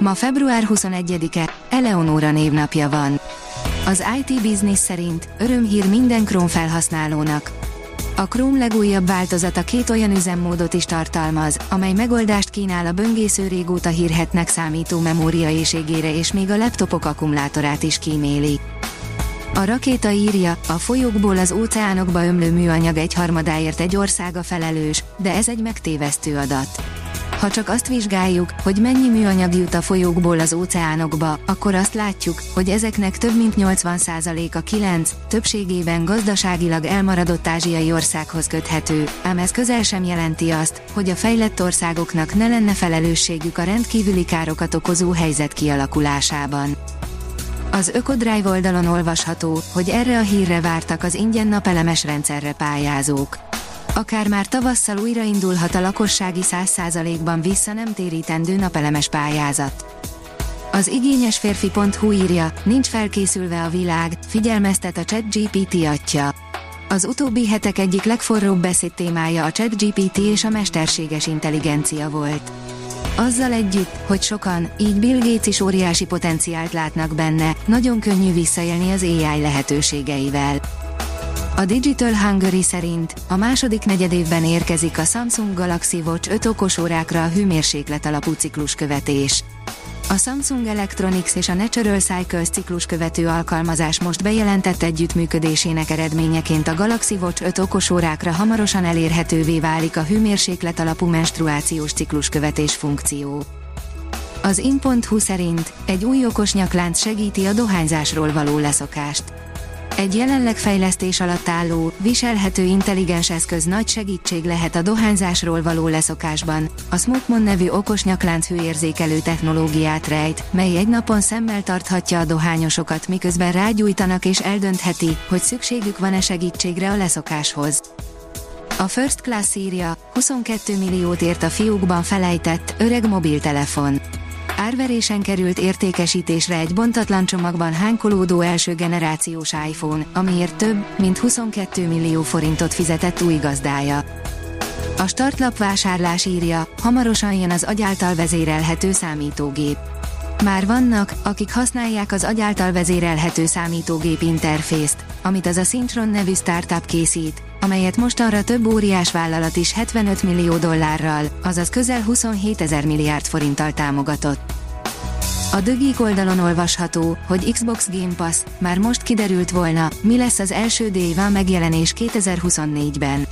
Ma február 21-e, Eleonóra névnapja van. Az IT Business szerint örömhír minden Chrome felhasználónak. A Chrome legújabb változata két olyan üzemmódot is tartalmaz, amely megoldást kínál a böngésző régóta hírhetnek számító memóriaéségére és még a laptopok akkumulátorát is kíméli. A rakéta írja, a folyókból az óceánokba ömlő műanyag egyharmadáért egy országa felelős, de ez egy megtévesztő adat. Ha csak azt vizsgáljuk, hogy mennyi műanyag jut a folyókból az óceánokba, akkor azt látjuk, hogy ezeknek több mint 80%-a 9, többségében gazdaságilag elmaradott ázsiai országhoz köthető, ám ez közel sem jelenti azt, hogy a fejlett országoknak ne lenne felelősségük a rendkívüli károkat okozó helyzet kialakulásában. Az Ökodrive oldalon olvasható, hogy erre a hírre vártak az ingyen napelemes rendszerre pályázók. Akár már tavasszal újraindulhat a lakossági 100%-ban vissza nem térítendő napelemes pályázat. Az igényes férfi.hu írja, nincs felkészülve a világ, figyelmeztet a ChatGPT atya. Az utóbbi hetek egyik legforróbb beszéd témája a ChatGPT és a mesterséges intelligencia volt. Azzal együtt, hogy sokan, így Bill Gates is óriási potenciált látnak benne, nagyon könnyű visszaélni az AI lehetőségeivel. A Digital Hungary szerint a második negyedévben érkezik a Samsung Galaxy Watch 5 okosórákra a hőmérséklet alapú cikluskövetés. A Samsung Electronics és a Natural Cycles cikluskövető alkalmazás most bejelentett együttműködésének eredményeként a Galaxy Watch 5 okosórákra hamarosan elérhetővé válik a hőmérséklet alapú menstruációs cikluskövetés funkció. Az in.hu szerint egy új okos nyaklánc segíti a dohányzásról való leszokást. Egy jelenleg fejlesztés alatt álló, viselhető intelligens eszköz nagy segítség lehet a dohányzásról való leszokásban. A Smokemon nevű okos nyaklánc hőérzékelő technológiát rejt, mely egy napon szemmel tarthatja a dohányosokat, miközben rágyújtanak és eldöntheti, hogy szükségük van-e segítségre a leszokáshoz. A First Class írja, 22 milliót ért a fiúkban felejtett, öreg mobiltelefon árverésen került értékesítésre egy bontatlan csomagban hánykolódó első generációs iPhone, amiért több, mint 22 millió forintot fizetett új gazdája. A startlap vásárlás írja, hamarosan jön az agyáltal vezérelhető számítógép. Már vannak, akik használják az agyáltal vezérelhető számítógép interfészt, amit az a Syntron nevű startup készít, amelyet mostanra több óriás vállalat is 75 millió dollárral, azaz közel 27 ezer milliárd forinttal támogatott. A Dögik oldalon olvasható, hogy Xbox Game Pass már most kiderült volna, mi lesz az első Day megjelenés 2024-ben.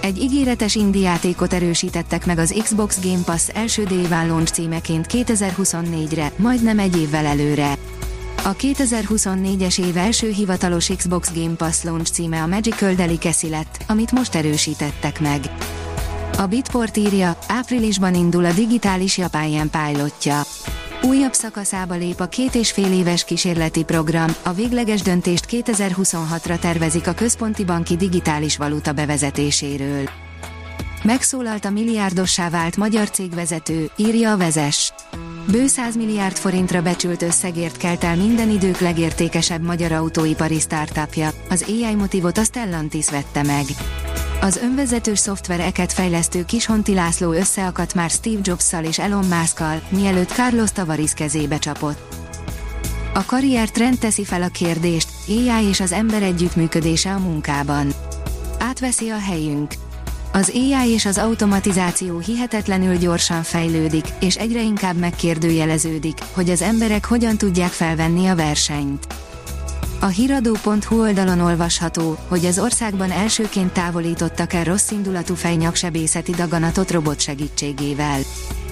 Egy ígéretes indie játékot erősítettek meg az Xbox Game Pass első Day launch címeként 2024-re, majdnem egy évvel előre. A 2024-es év első hivatalos Xbox Game Pass launch címe a Magical Delicacy lett, amit most erősítettek meg. A Bitport írja, áprilisban indul a digitális japán pilotja. Újabb szakaszába lép a két és fél éves kísérleti program, a végleges döntést 2026-ra tervezik a központi banki digitális valuta bevezetéséről. Megszólalt a milliárdossá vált magyar cégvezető, írja a vezes. Bő 100 milliárd forintra becsült összegért kelt el minden idők legértékesebb magyar autóipari startupja, az AI motivot a Stellantis vette meg. Az önvezetős szoftvereket fejlesztő Kishonti László összeakadt már Steve Jobs-szal és Elon musk mielőtt Carlos Tavares kezébe csapott. A karrier trend teszi fel a kérdést, AI és az ember együttműködése a munkában. Átveszi a helyünk. Az AI és az automatizáció hihetetlenül gyorsan fejlődik, és egyre inkább megkérdőjeleződik, hogy az emberek hogyan tudják felvenni a versenyt. A hiradó.hu oldalon olvasható, hogy az országban elsőként távolítottak el rosszindulatú fejnyaksebészeti daganatot robot segítségével.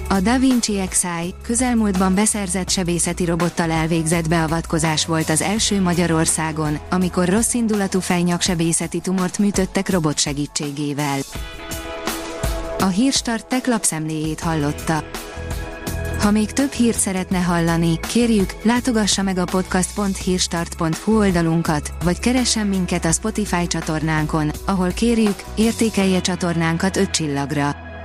A Da Vinci XI közelmúltban beszerzett sebészeti robottal elvégzett beavatkozás volt az első Magyarországon, amikor rosszindulatú fejnyaksebészeti tumort műtöttek robot segítségével. A hírstart tech hallotta. Ha még több hírt szeretne hallani, kérjük, látogassa meg a podcast.hírstart.hu oldalunkat, vagy keressen minket a Spotify csatornánkon, ahol kérjük, értékelje csatornánkat 5 csillagra.